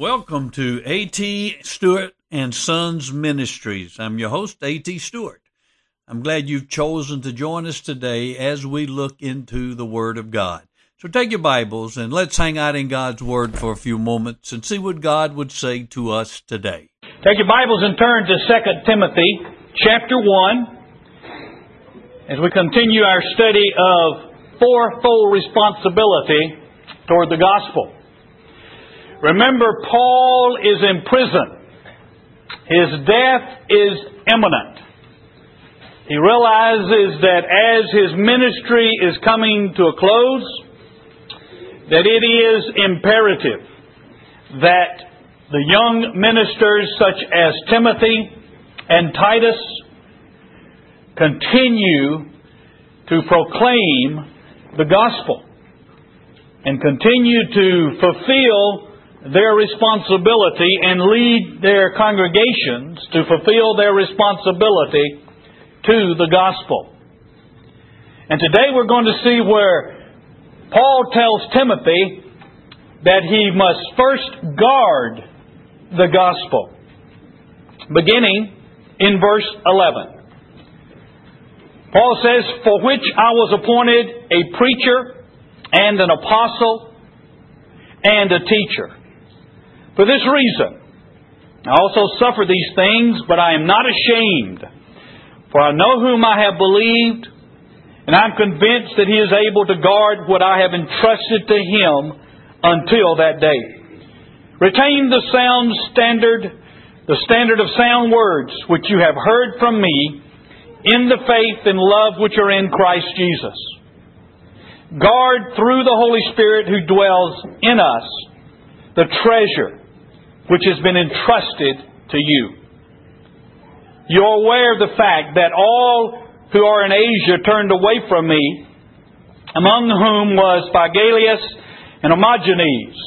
Welcome to A.T. Stewart and Sons Ministries. I'm your host, A.T. Stewart. I'm glad you've chosen to join us today as we look into the Word of God. So take your Bibles and let's hang out in God's Word for a few moments and see what God would say to us today. Take your Bibles and turn to 2 Timothy chapter 1 as we continue our study of fourfold responsibility toward the gospel. Remember, Paul is in prison. His death is imminent. He realizes that as his ministry is coming to a close, that it is imperative that the young ministers such as Timothy and Titus continue to proclaim the gospel and continue to fulfill their responsibility and lead their congregations to fulfill their responsibility to the gospel. And today we're going to see where Paul tells Timothy that he must first guard the gospel. Beginning in verse 11. Paul says, For which I was appointed a preacher and an apostle and a teacher. For this reason, I also suffer these things, but I am not ashamed for I know whom I have believed, and I'm convinced that he is able to guard what I have entrusted to him until that day. Retain the sound standard, the standard of sound words which you have heard from me in the faith and love which are in Christ Jesus. Guard through the Holy Spirit who dwells in us the treasure which has been entrusted to you. You're aware of the fact that all who are in Asia turned away from me, among whom was Phygellus and Hermogenes.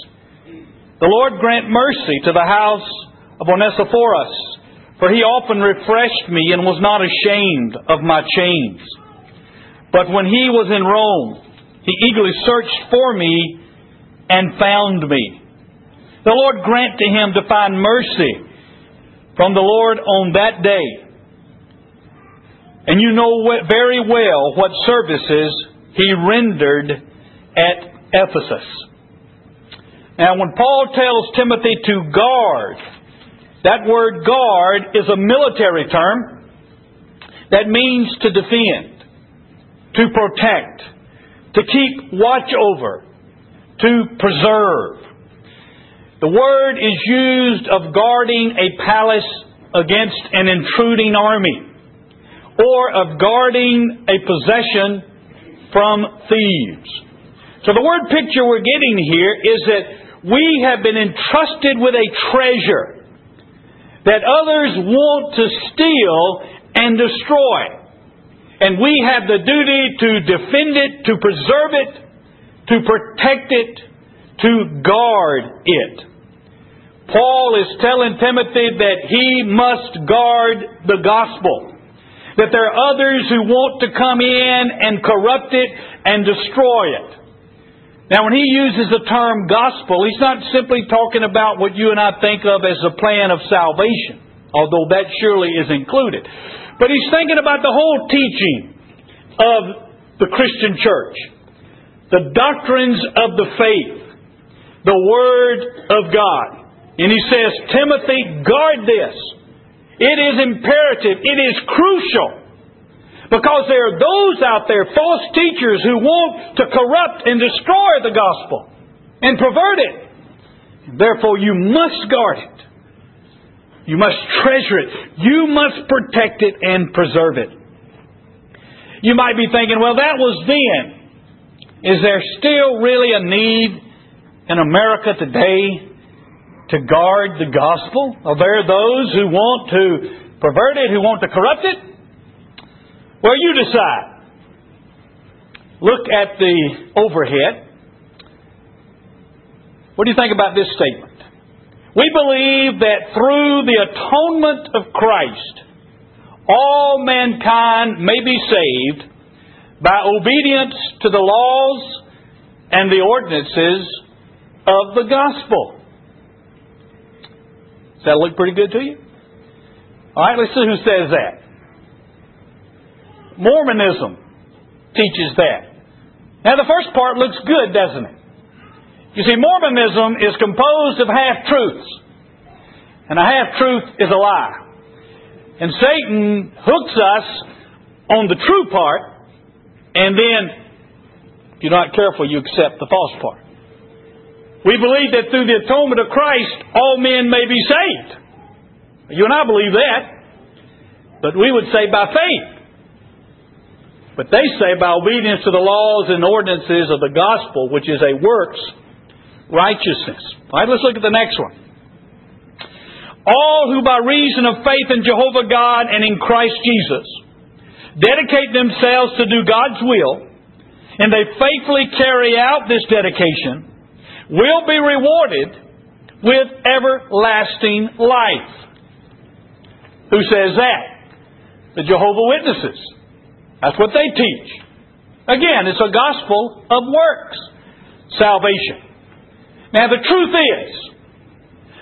The Lord grant mercy to the house of Onesiphorus, for he often refreshed me and was not ashamed of my chains. But when he was in Rome, he eagerly searched for me and found me. The Lord grant to him to find mercy from the Lord on that day. And you know very well what services he rendered at Ephesus. Now, when Paul tells Timothy to guard, that word guard is a military term that means to defend, to protect, to keep watch over, to preserve. The word is used of guarding a palace against an intruding army, or of guarding a possession from thieves. So the word picture we're getting here is that we have been entrusted with a treasure that others want to steal and destroy. And we have the duty to defend it, to preserve it, to protect it, to guard it. Paul is telling Timothy that he must guard the gospel. That there are others who want to come in and corrupt it and destroy it. Now, when he uses the term gospel, he's not simply talking about what you and I think of as a plan of salvation, although that surely is included. But he's thinking about the whole teaching of the Christian church, the doctrines of the faith, the Word of God. And he says, Timothy, guard this. It is imperative. It is crucial. Because there are those out there, false teachers, who want to corrupt and destroy the gospel and pervert it. Therefore, you must guard it. You must treasure it. You must protect it and preserve it. You might be thinking, well, that was then. Is there still really a need in America today to guard the gospel? Are there those who want to pervert it, who want to corrupt it? Well, you decide. Look at the overhead. What do you think about this statement? We believe that through the atonement of Christ, all mankind may be saved by obedience to the laws and the ordinances of the gospel. Does that look pretty good to you? All right, let's see who says that. Mormonism teaches that. Now, the first part looks good, doesn't it? You see, Mormonism is composed of half truths, and a half truth is a lie. And Satan hooks us on the true part, and then, if you're not careful, you accept the false part. We believe that through the atonement of Christ, all men may be saved. You and I believe that. But we would say by faith. But they say by obedience to the laws and ordinances of the gospel, which is a works righteousness. All right, let's look at the next one. All who by reason of faith in Jehovah God and in Christ Jesus dedicate themselves to do God's will, and they faithfully carry out this dedication, will be rewarded with everlasting life. Who says that? The Jehovah Witnesses. That's what they teach. Again, it's a gospel of works. Salvation. Now the truth is,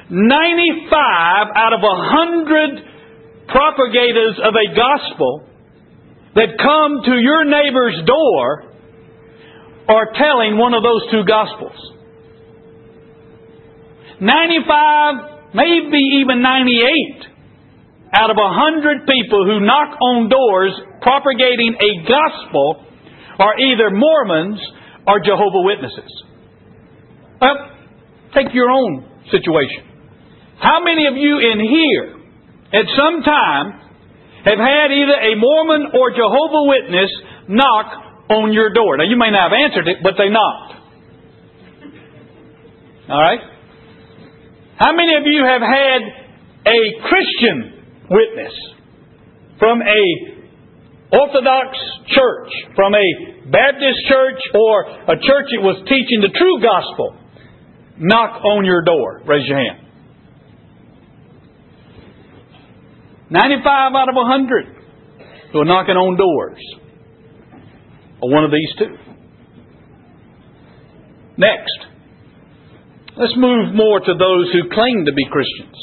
95 out of 100 propagators of a gospel that come to your neighbor's door are telling one of those two gospels. 95, maybe even 98 out of 100 people who knock on doors propagating a gospel are either Mormons or Jehovah Witnesses. Well, take your own situation. How many of you in here at some time have had either a Mormon or Jehovah Witness knock on your door? Now, you may not have answered it, but they knocked. All right? How many of you have had a Christian witness from a Orthodox church, from a Baptist church, or a church that was teaching the true gospel knock on your door? Raise your hand. 95 out of 100 who are knocking on doors are one of these two. Next. Let's move more to those who claim to be Christians.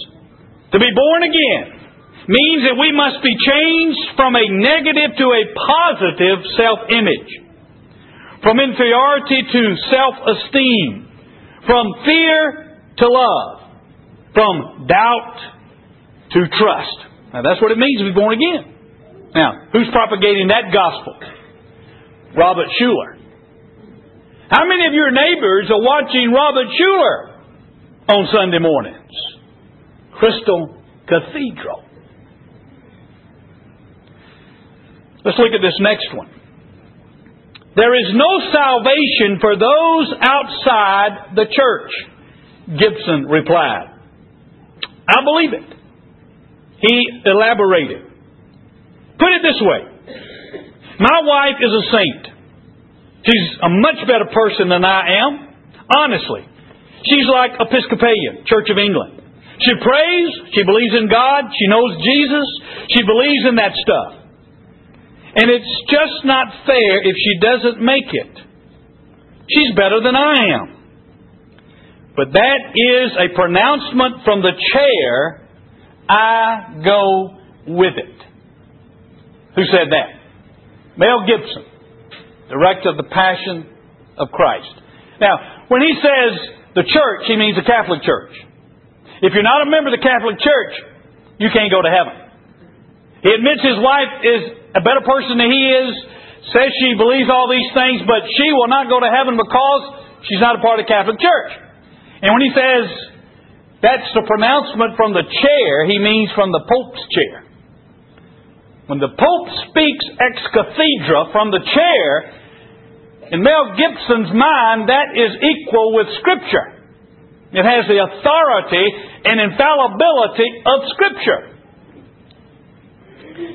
To be born again means that we must be changed from a negative to a positive self image, from inferiority to self esteem, from fear to love, from doubt to trust. Now that's what it means to be born again. Now, who's propagating that gospel? Robert Schuller. How many of your neighbors are watching Robert Schuller on Sunday mornings? Crystal Cathedral. Let's look at this next one. There is no salvation for those outside the church, Gibson replied. I believe it. He elaborated. Put it this way My wife is a saint. She's a much better person than I am, honestly. She's like Episcopalian, Church of England. She prays, she believes in God, she knows Jesus, she believes in that stuff. And it's just not fair if she doesn't make it. She's better than I am. But that is a pronouncement from the chair. I go with it. Who said that? Mel Gibson, director of the Passion of Christ. Now, when he says the church, he means the Catholic Church. If you're not a member of the Catholic Church, you can't go to heaven. He admits his wife is a better person than he is, says she believes all these things, but she will not go to heaven because she's not a part of the Catholic Church. And when he says that's the pronouncement from the chair, he means from the Pope's chair. When the Pope speaks ex cathedra from the chair, in Mel Gibson's mind, that is equal with Scripture. It has the authority and infallibility of Scripture.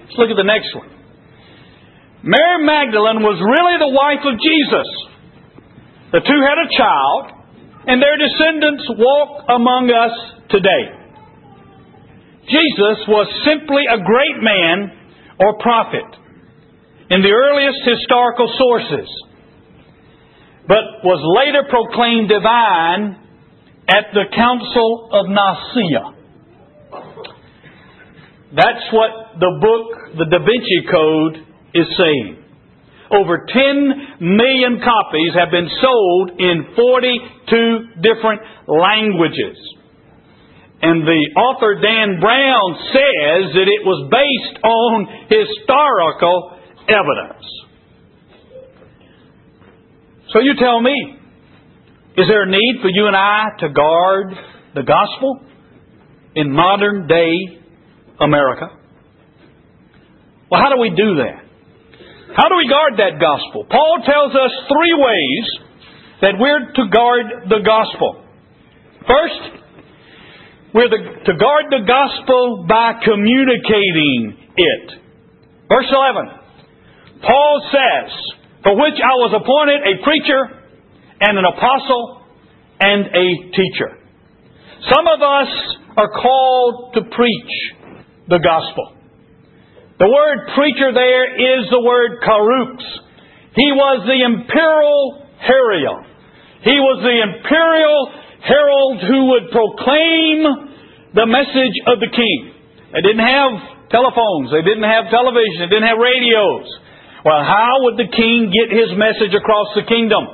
Let's look at the next one. Mary Magdalene was really the wife of Jesus. The two had a child, and their descendants walk among us today. Jesus was simply a great man or prophet in the earliest historical sources, but was later proclaimed divine at the Council of Nicaea. That's what the book, the Da Vinci Code, is saying. Over 10 million copies have been sold in 42 different languages. And the author Dan Brown says that it was based on historical evidence. So you tell me, is there a need for you and I to guard the gospel in modern day America? Well, how do we do that? How do we guard that gospel? Paul tells us three ways that we're to guard the gospel. First, we're to guard the gospel by communicating it. Verse 11. Paul says, For which I was appointed a preacher and an apostle and a teacher. Some of us are called to preach the gospel. The word preacher there is the word karux. He was the imperial herald. He was the imperial herald who would proclaim the message of the king. They didn't have telephones. They didn't have television. They didn't have radios. Well, how would the king get his message across the kingdom?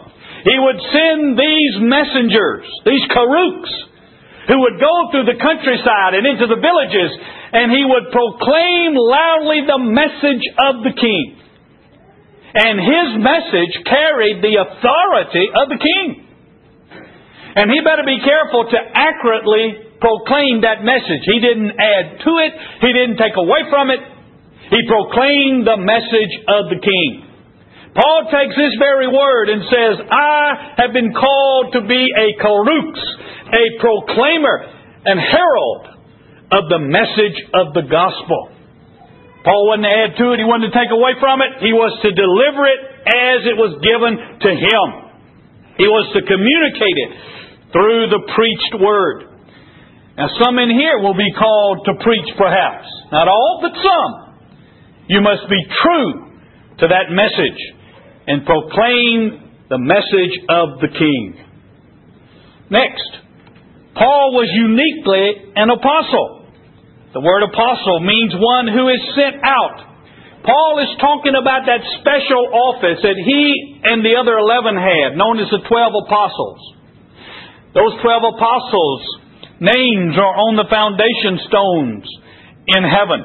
He would send these messengers, these karuks, who would go through the countryside and into the villages, and he would proclaim loudly the message of the king. And his message carried the authority of the king. And he better be careful to accurately proclaim that message. He didn't add to it, he didn't take away from it. He proclaimed the message of the king. Paul takes this very word and says, I have been called to be a karux, a proclaimer and herald of the message of the gospel. Paul wasn't to add to it, he wasn't to take away from it, he was to deliver it as it was given to him. He was to communicate it through the preached word. Now, some in here will be called to preach, perhaps. Not all, but some. You must be true to that message and proclaim the message of the King. Next, Paul was uniquely an apostle. The word apostle means one who is sent out. Paul is talking about that special office that he and the other 11 had, known as the 12 apostles. Those 12 apostles' names are on the foundation stones in heaven.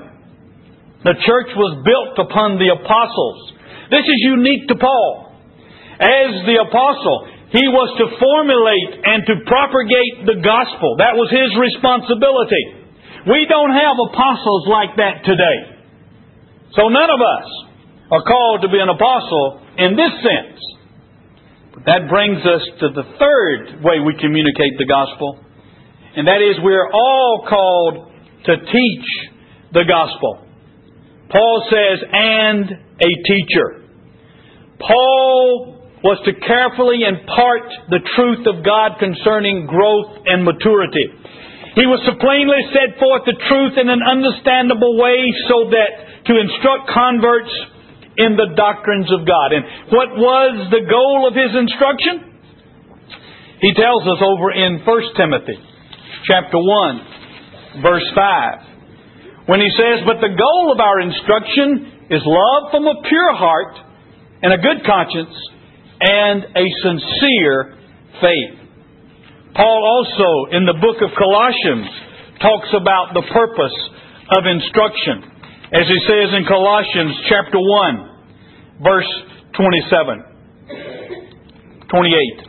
The church was built upon the apostles. This is unique to Paul. As the apostle, he was to formulate and to propagate the gospel. That was his responsibility. We don't have apostles like that today. So none of us are called to be an apostle in this sense. That brings us to the third way we communicate the gospel, and that is we're all called to teach the gospel. Paul says, and a teacher. Paul was to carefully impart the truth of God concerning growth and maturity. He was to plainly set forth the truth in an understandable way so that to instruct converts in the doctrines of God. And what was the goal of his instruction? He tells us over in 1 Timothy chapter 1 verse 5 when he says, But the goal of our instruction is love from a pure heart and a good conscience and a sincere faith. Paul also, in the book of Colossians, talks about the purpose of instruction. As he says in Colossians chapter 1, verse 27, 28.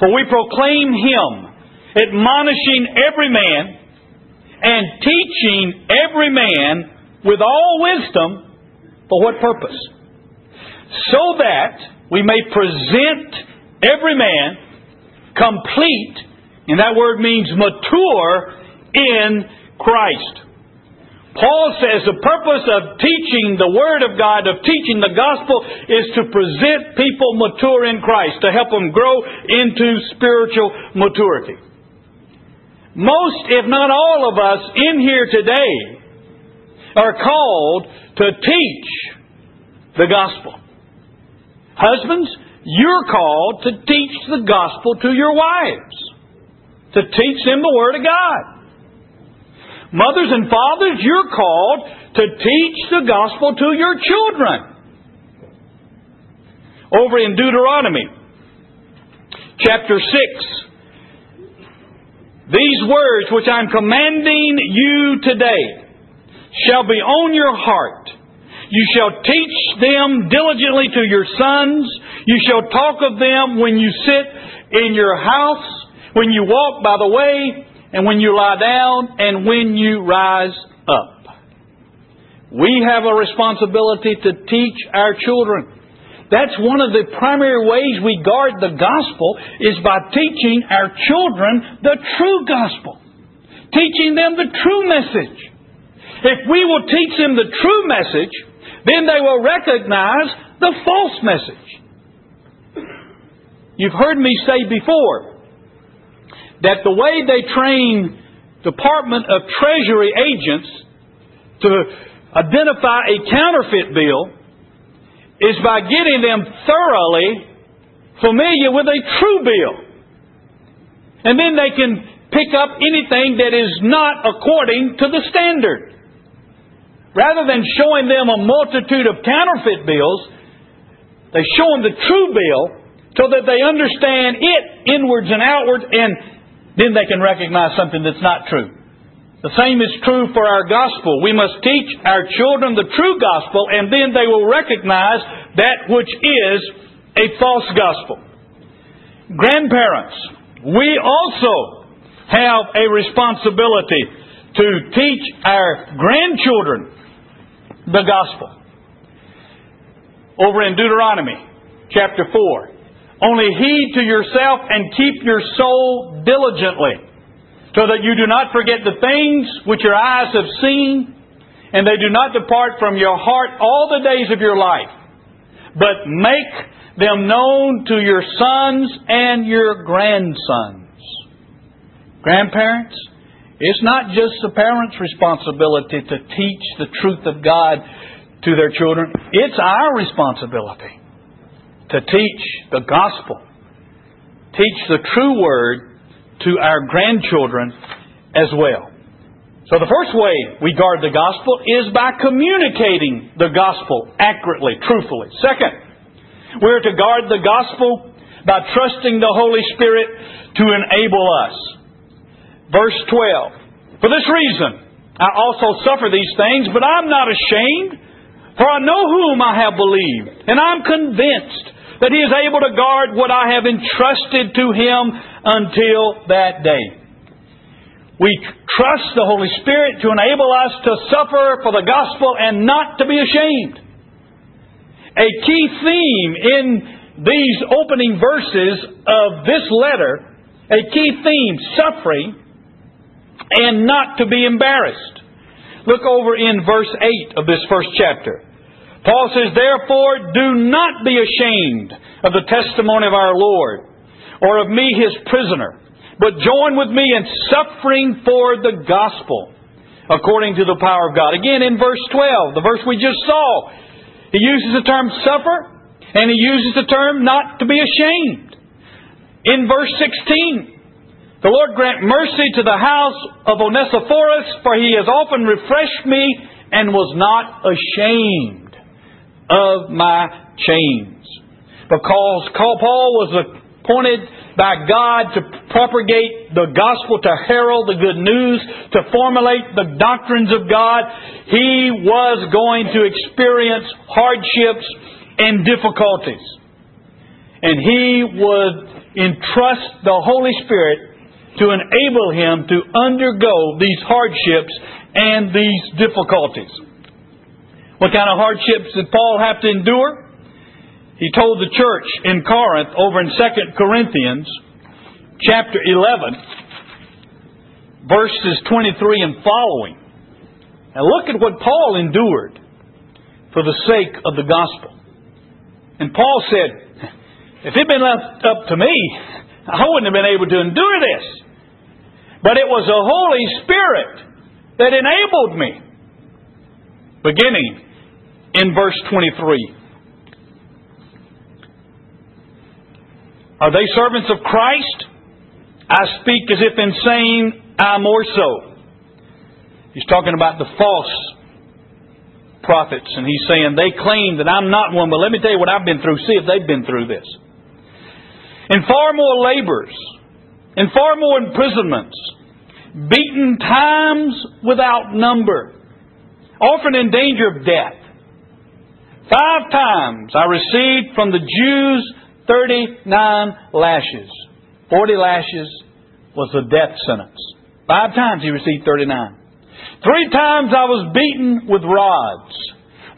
For we proclaim him, admonishing every man and teaching every man with all wisdom for what purpose? So that we may present every man complete, and that word means mature in Christ. Paul says the purpose of teaching the Word of God, of teaching the gospel, is to present people mature in Christ, to help them grow into spiritual maturity. Most, if not all of us in here today, are called to teach the gospel. Husbands, you're called to teach the gospel to your wives, to teach them the Word of God. Mothers and fathers, you're called to teach the gospel to your children. Over in Deuteronomy, chapter 6, these words which I'm commanding you today shall be on your heart. You shall teach them diligently to your sons. You shall talk of them when you sit in your house, when you walk by the way, and when you lie down, and when you rise up. We have a responsibility to teach our children. That's one of the primary ways we guard the gospel is by teaching our children the true gospel. Teaching them the true message. If we will teach them the true message, then they will recognize the false message. You've heard me say before that the way they train Department of Treasury agents to identify a counterfeit bill is by getting them thoroughly familiar with a true bill. And then they can pick up anything that is not according to the standard. Rather than showing them a multitude of counterfeit bills, they show them the true bill so that they understand it inwards and outwards and then they can recognize something that's not true. The same is true for our gospel. We must teach our children the true gospel and then they will recognize that which is a false gospel. Grandparents, we also have a responsibility to teach our grandchildren the gospel. Over in Deuteronomy chapter 4. Only heed to yourself and keep your soul diligently, so that you do not forget the things which your eyes have seen, and they do not depart from your heart all the days of your life, but make them known to your sons and your grandsons. Grandparents, it's not just the parents' responsibility to teach the truth of God to their children, it's our responsibility to teach the gospel, teach the true word to our grandchildren as well. So the first way we guard the gospel is by communicating the gospel accurately, truthfully. Second, we're to guard the gospel by trusting the Holy Spirit to enable us. Verse 12. For this reason, I also suffer these things, but I'm not ashamed, for I know whom I have believed, and I'm convinced that He is able to guard what I have entrusted to Him until that day. We trust the Holy Spirit to enable us to suffer for the gospel and not to be ashamed. A key theme in these opening verses of this letter, a key theme, suffering and not to be embarrassed. Look over in verse 8 of this first chapter. Paul says, Therefore, do not be ashamed of the testimony of our Lord, or of me, his prisoner, but join with me in suffering for the gospel, according to the power of God. Again, in verse 12, the verse we just saw, he uses the term suffer, and he uses the term not to be ashamed. In verse 16, the Lord grant mercy to the house of Onesiphorus, for he has often refreshed me and was not ashamed of my chains. Because Paul was appointed by God to propagate the gospel, to herald the good news, to formulate the doctrines of God, he was going to experience hardships and difficulties. And he would entrust the Holy Spirit to enable him to undergo these hardships and these difficulties. What kind of hardships did Paul have to endure? He told the church in Corinth over in 2 Corinthians chapter 11 verses 23 and following. Now look at what Paul endured for the sake of the gospel. And Paul said, if it had been left up to me, I wouldn't have been able to endure this. But it was the Holy Spirit that enabled me. Beginning in verse 23. Are they servants of Christ? I speak as if in saying, I more so. He's talking about the false prophets, and he's saying they claim that I'm not one, but let me tell you what I've been through. See if they've been through this. In far more labors, in far more imprisonments, beaten times without number, often in danger of death. Five times I received from the Jews 39 lashes. 40 lashes was the death sentence. Five times he received 39. Three times I was beaten with rods.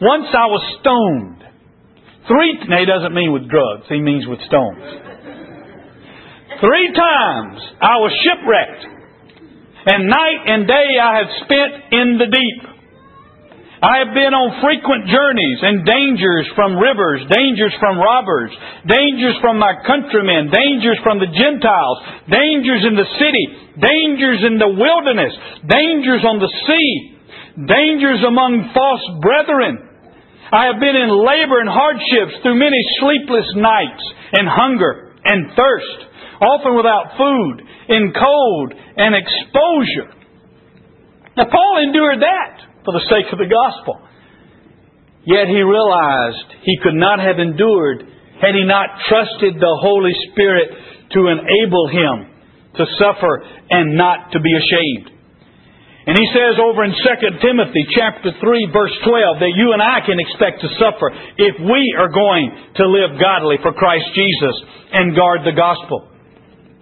Once I was stoned. Three, no, he doesn't mean with drugs, he means with stones. Three times I was shipwrecked. And night and day I have spent in the deep. I have been on frequent journeys and dangers from rivers, dangers from robbers, dangers from my countrymen, dangers from the Gentiles, dangers in the city, dangers in the wilderness, dangers on the sea, dangers among false brethren. I have been in labor and hardships through many sleepless nights and hunger and thirst, often without food, in cold and exposure. Now Paul endured that for the sake of the gospel. Yet he realized he could not have endured had he not trusted the Holy Spirit to enable him to suffer and not to be ashamed. And he says over in 2 Timothy chapter 3 verse 12 that you and I can expect to suffer if we are going to live godly for Christ Jesus and guard the gospel.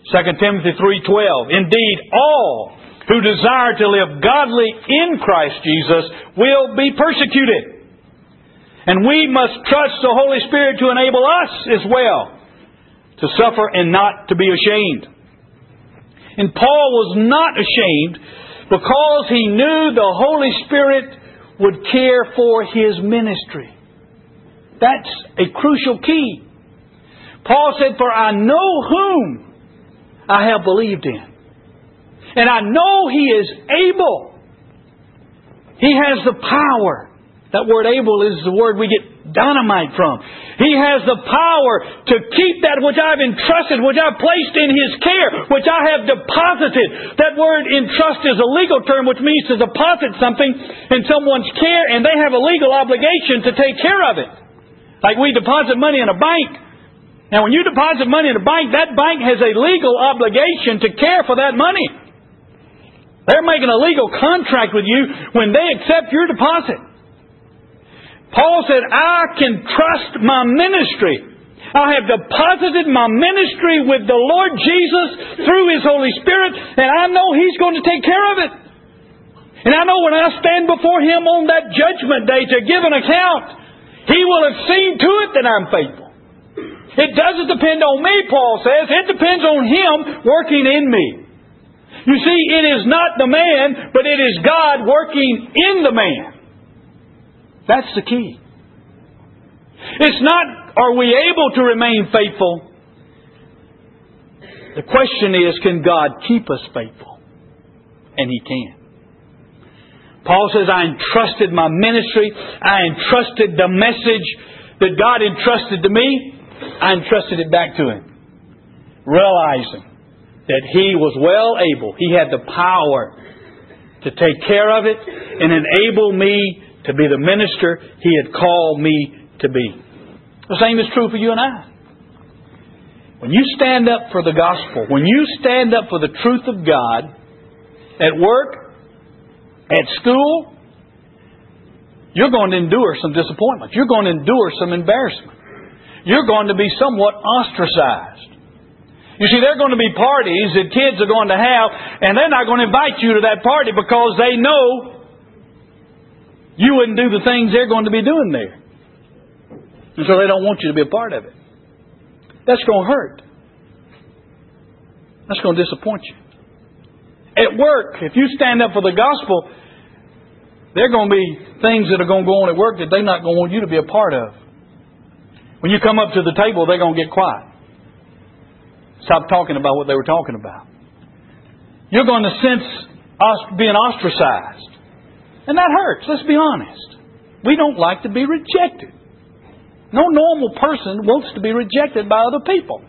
2 Timothy 3:12 Indeed all who desire to live godly in Christ Jesus will be persecuted. And we must trust the Holy Spirit to enable us as well to suffer and not to be ashamed. And Paul was not ashamed because he knew the Holy Spirit would care for his ministry. That's a crucial key. Paul said, For I know whom I have believed in. And I know He is able. He has the power. That word able is the word we get dynamite from. He has the power to keep that which I've entrusted, which I've placed in His care, which I have deposited. That word entrust is a legal term which means to deposit something in someone's care and they have a legal obligation to take care of it. Like we deposit money in a bank. Now when you deposit money in a bank, that bank has a legal obligation to care for that money. They're making a legal contract with you when they accept your deposit. Paul said, I can trust my ministry. I have deposited my ministry with the Lord Jesus through His Holy Spirit, and I know He's going to take care of it. And I know when I stand before Him on that judgment day to give an account, He will have seen to it that I'm faithful. It doesn't depend on me, Paul says. It depends on Him working in me. You see, it is not the man, but it is God working in the man. That's the key. It's not, are we able to remain faithful? The question is, can God keep us faithful? And He can. Paul says, I entrusted my ministry, I entrusted the message that God entrusted to me, I entrusted it back to Him. Realizing that he was well able, he had the power to take care of it and enable me to be the minister he had called me to be. The same is true for you and I. When you stand up for the gospel, when you stand up for the truth of God, at work, at school, you're going to endure some disappointment. You're going to endure some embarrassment. You're going to be somewhat ostracized. You see, there are going to be parties that kids are going to have, and they're not going to invite you to that party because they know you wouldn't do the things they're going to be doing there. And so they don't want you to be a part of it. That's going to hurt. That's going to disappoint you. At work, if you stand up for the gospel, there are going to be things that are going to go on at work that they're not going to want you to be a part of. When you come up to the table, they're going to get quiet. Stop talking about what they were talking about. You're going to sense us being ostracized. And that hurts, let's be honest. We don't like to be rejected. No normal person wants to be rejected by other people.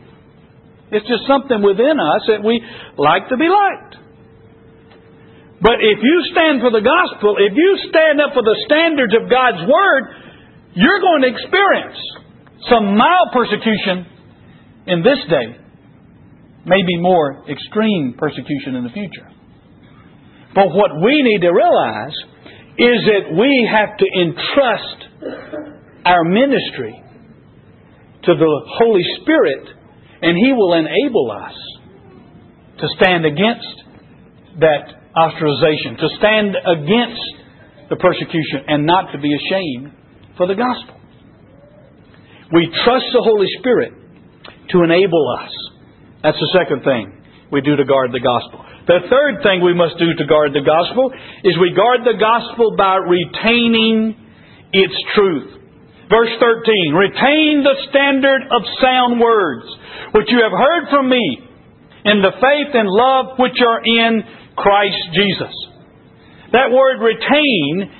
It's just something within us that we like to be liked. But if you stand for the gospel, if you stand up for the standards of God's Word, you're going to experience some mild persecution in this day, maybe more extreme persecution in the future. But what we need to realize is that we have to entrust our ministry to the Holy Spirit, and He will enable us to stand against that ostracization, to stand against the persecution, and not to be ashamed for the gospel. We trust the Holy Spirit to enable us. That's the second thing we do to guard the gospel. The third thing we must do to guard the gospel is we guard the gospel by retaining its truth. Verse 13, retain the standard of sound words, which you have heard from me, in the faith and love which are in Christ Jesus. That word retain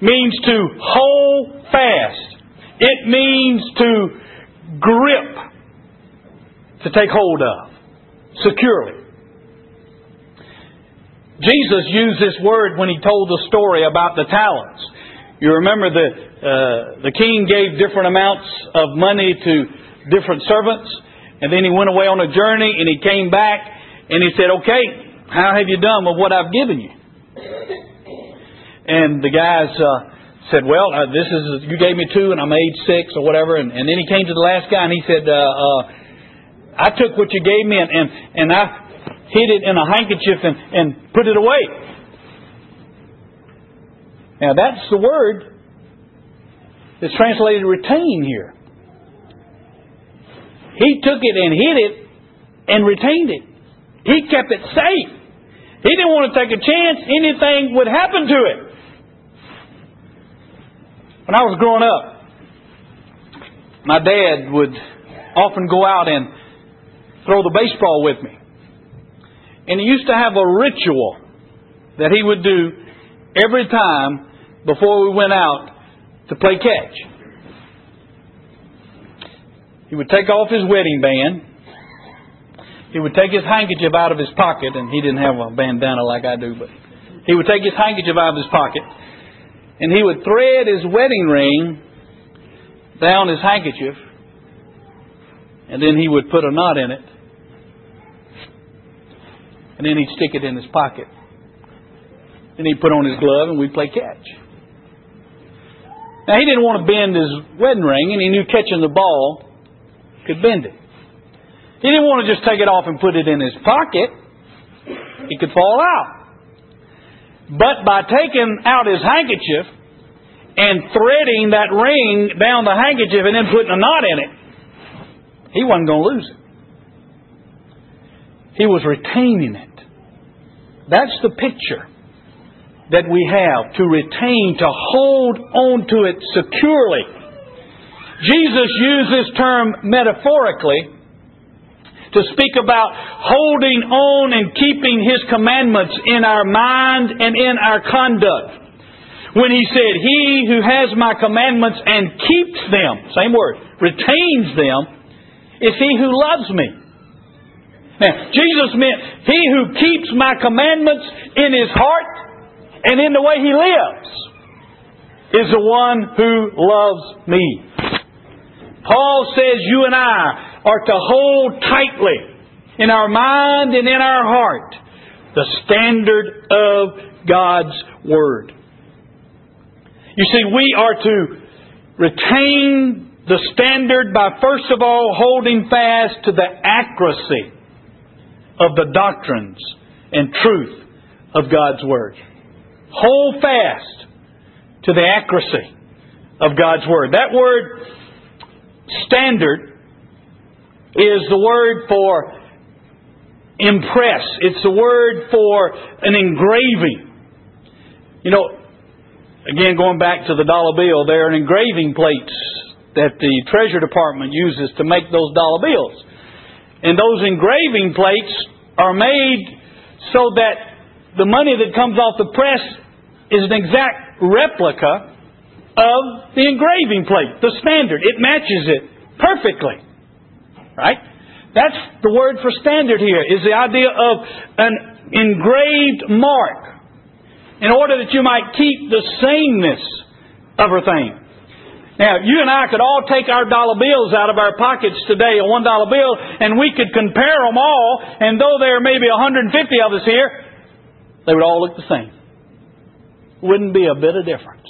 means to hold fast. It means to grip, to take hold of, securely. Jesus used this word when he told the story about the talents. You remember the, uh, the king gave different amounts of money to different servants, and then he went away on a journey and he came back and he said, Okay, how have you done with what I've given you? And the guys uh, said, Well, uh, this is you gave me two, and I made six or whatever. And, and then he came to the last guy and he said, uh, uh, I took what you gave me and, and, and I hid it in a handkerchief and, and put it away. Now that's the word that's translated retain here. He took it and hid it and retained it. He kept it safe. He didn't want to take a chance anything would happen to it. When I was growing up, my dad would often go out and throw the baseball with me. And he used to have a ritual that he would do every time before we went out to play catch. He would take off his wedding band he would take his handkerchief out of his pocket, and he didn't have a bandana like I do, but he would take his handkerchief out of his pocket, and he would thread his wedding ring down his handkerchief, and then he would put a knot in it, and then he'd stick it in his pocket. Then he'd put on his glove, and we'd play catch. Now, he didn't want to bend his wedding ring, and he knew catching the ball could bend it. He didn't want to just take it off and put it in his pocket. It could fall out. But by taking out his handkerchief and threading that ring down the handkerchief and then putting a knot in it, he wasn't going to lose it. He was retaining it. That's the picture that we have to retain, to hold on to it securely. Jesus used this term metaphorically to speak about holding on and keeping His commandments in our mind and in our conduct. When He said, He who has my commandments and keeps them, same word, retains them, is he who loves me. Now, Jesus meant, He who keeps my commandments in His heart and in the way He lives is the one who loves me. Paul says you and I are to hold tightly in our mind and in our heart the standard of God's Word. You see, we are to retain the standard by first of all holding fast to the accuracy of the doctrines and truth of God's Word. Hold fast to the accuracy of God's Word. That word standard is the word for impress. It's the word for an engraving. You know, again, going back to the dollar bill, there are engraving plates that the Treasury Department uses to make those dollar bills. And those engraving plates are made so that the money that comes off the press is an exact replica of the engraving plate, the standard. It matches it perfectly. Right? That's the word for standard here, is the idea of an engraved mark in order that you might keep the sameness of her thing. Now, you and I could all take our dollar bills out of our pockets today, a one dollar bill, and we could compare them all, and though there may be 150 of us here, they would all look the same. Wouldn't be a bit of difference.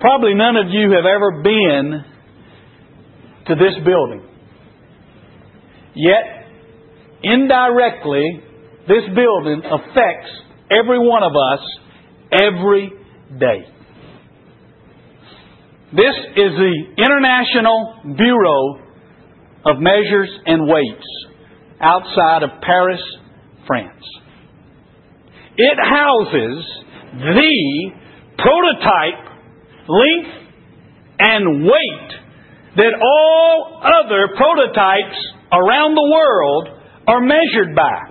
Probably none of you have ever been to this building. Yet, indirectly, this building affects every one of us every day. This is the International Bureau of Measures and Weights outside of Paris, France. It houses the prototype length and weight that all other prototypes around the world are measured by.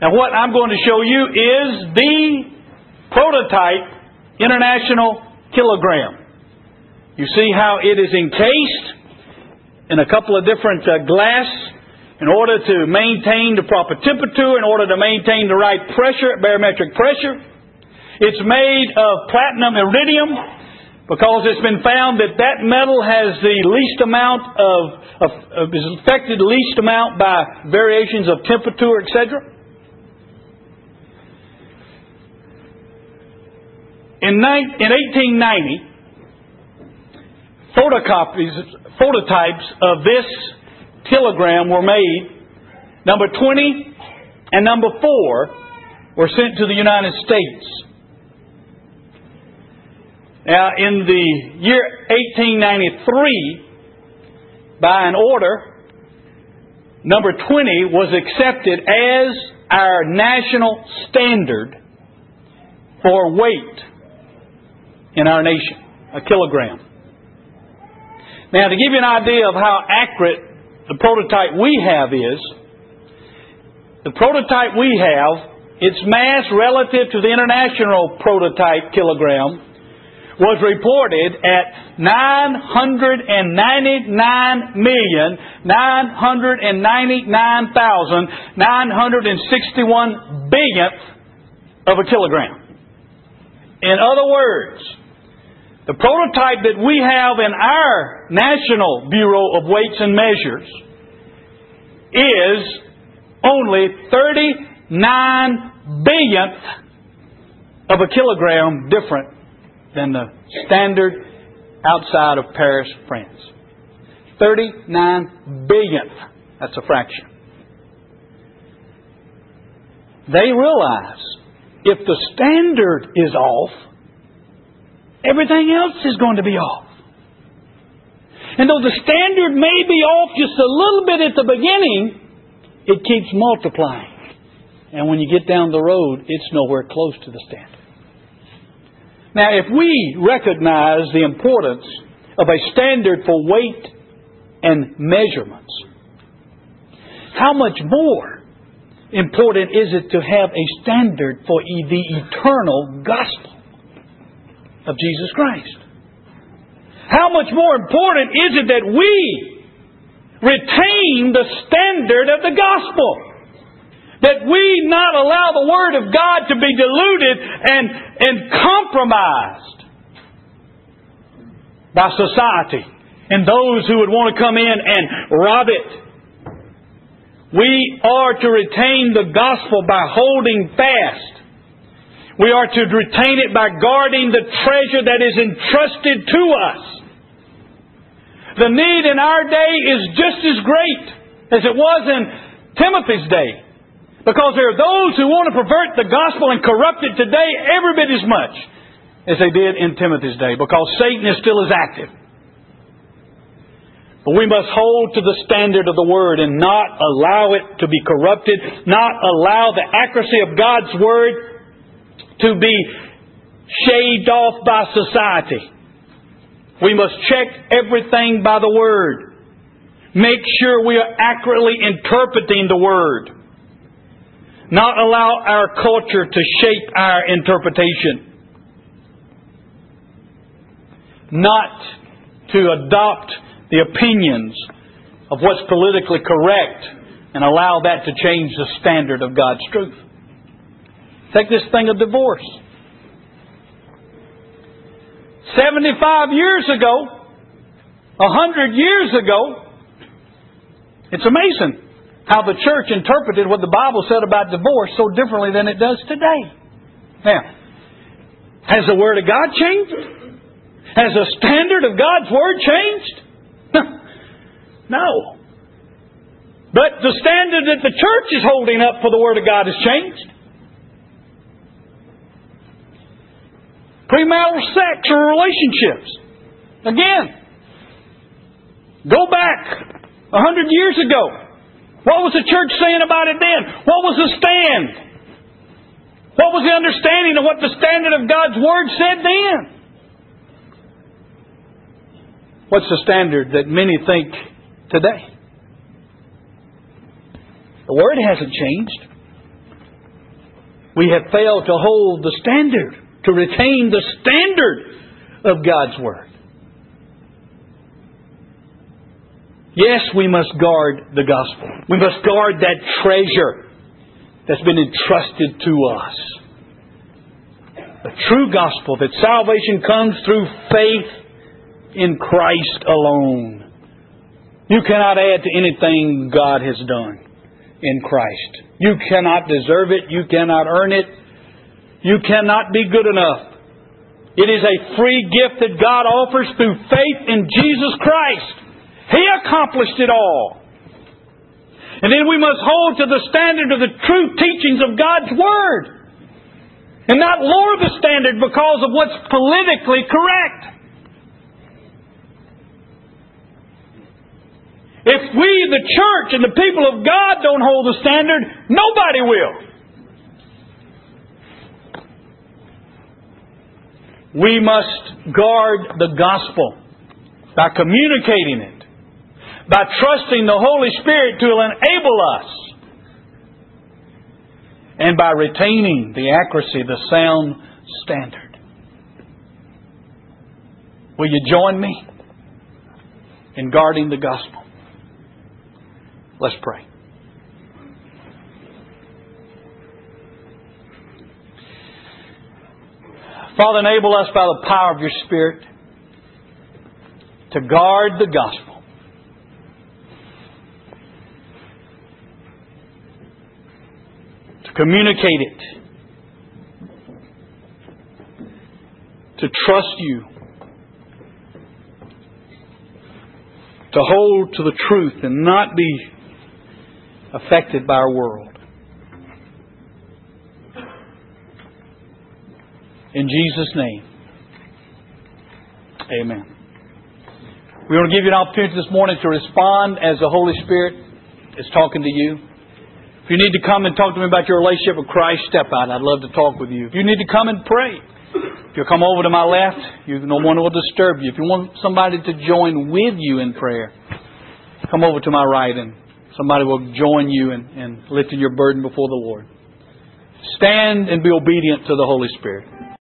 Now, what I'm going to show you is the prototype international kilogram. You see how it is encased in a couple of different uh, glass in order to maintain the proper temperature, in order to maintain the right pressure, barometric pressure. It's made of platinum iridium because it's been found that that metal has the least amount of, of, of is affected least amount by variations of temperature, etc. In, in 1890, photocopies, phototypes of this kilogram were made. Number 20 and number 4 were sent to the United States. Now, in the year 1893, by an order, number 20 was accepted as our national standard for weight in our nation, a kilogram. Now, to give you an idea of how accurate the prototype we have is, the prototype we have, its mass relative to the international prototype kilogram was reported at 999,999,961 billionth of a kilogram. In other words, the prototype that we have in our National Bureau of Weights and Measures is only 39 billionth of a kilogram different than the standard outside of Paris, France. 39 billionth. That's a fraction. They realize if the standard is off, Everything else is going to be off. And though the standard may be off just a little bit at the beginning, it keeps multiplying. And when you get down the road, it's nowhere close to the standard. Now, if we recognize the importance of a standard for weight and measurements, how much more important is it to have a standard for the eternal gospel? Of Jesus Christ. How much more important is it that we retain the standard of the gospel? That we not allow the Word of God to be diluted and, and compromised by society and those who would want to come in and rob it. We are to retain the gospel by holding fast we are to retain it by guarding the treasure that is entrusted to us. The need in our day is just as great as it was in Timothy's day. Because there are those who want to pervert the gospel and corrupt it today every bit as much as they did in Timothy's day, because Satan is still as active. But we must hold to the standard of the Word and not allow it to be corrupted, not allow the accuracy of God's Word to be shaved off by society. We must check everything by the Word. Make sure we are accurately interpreting the Word. Not allow our culture to shape our interpretation. Not to adopt the opinions of what's politically correct and allow that to change the standard of God's truth. Take this thing of divorce. 75 years ago, 100 years ago, it's amazing how the church interpreted what the Bible said about divorce so differently than it does today. Now, has the Word of God changed? Has the standard of God's Word changed? no. But the standard that the church is holding up for the Word of God has changed. Premarital sex or relationships. Again, go back a hundred years ago. What was the church saying about it then? What was the stand? What was the understanding of what the standard of God's Word said then? What's the standard that many think today? The Word hasn't changed. We have failed to hold the standard, to retain the standard of God's Word. Yes, we must guard the gospel. We must guard that treasure that's been entrusted to us. The true gospel that salvation comes through faith in Christ alone. You cannot add to anything God has done in Christ. You cannot deserve it. You cannot earn it. You cannot be good enough. It is a free gift that God offers through faith in Jesus Christ. He accomplished it all. And then we must hold to the standard of the true teachings of God's Word. And not lower the standard because of what's politically correct. If we, the church and the people of God, don't hold the standard, nobody will. We must guard the gospel by communicating it by trusting the Holy Spirit to enable us and by retaining the accuracy, the sound standard. Will you join me in guarding the gospel? Let's pray. Father, enable us by the power of your Spirit to guard the gospel. To communicate it, to trust you, to hold to the truth and not be affected by our world. In Jesus' name, amen. We want to give you an opportunity this morning to respond as the Holy Spirit is talking to you. If you need to come and talk to me about your relationship with Christ, step out. I'd love to talk with you. If you need to come and pray, if you'll come over to my left, you, no one will disturb you. If you want somebody to join with you in prayer, come over to my right and somebody will join you in, in lifting your burden before the Lord. Stand and be obedient to the Holy Spirit.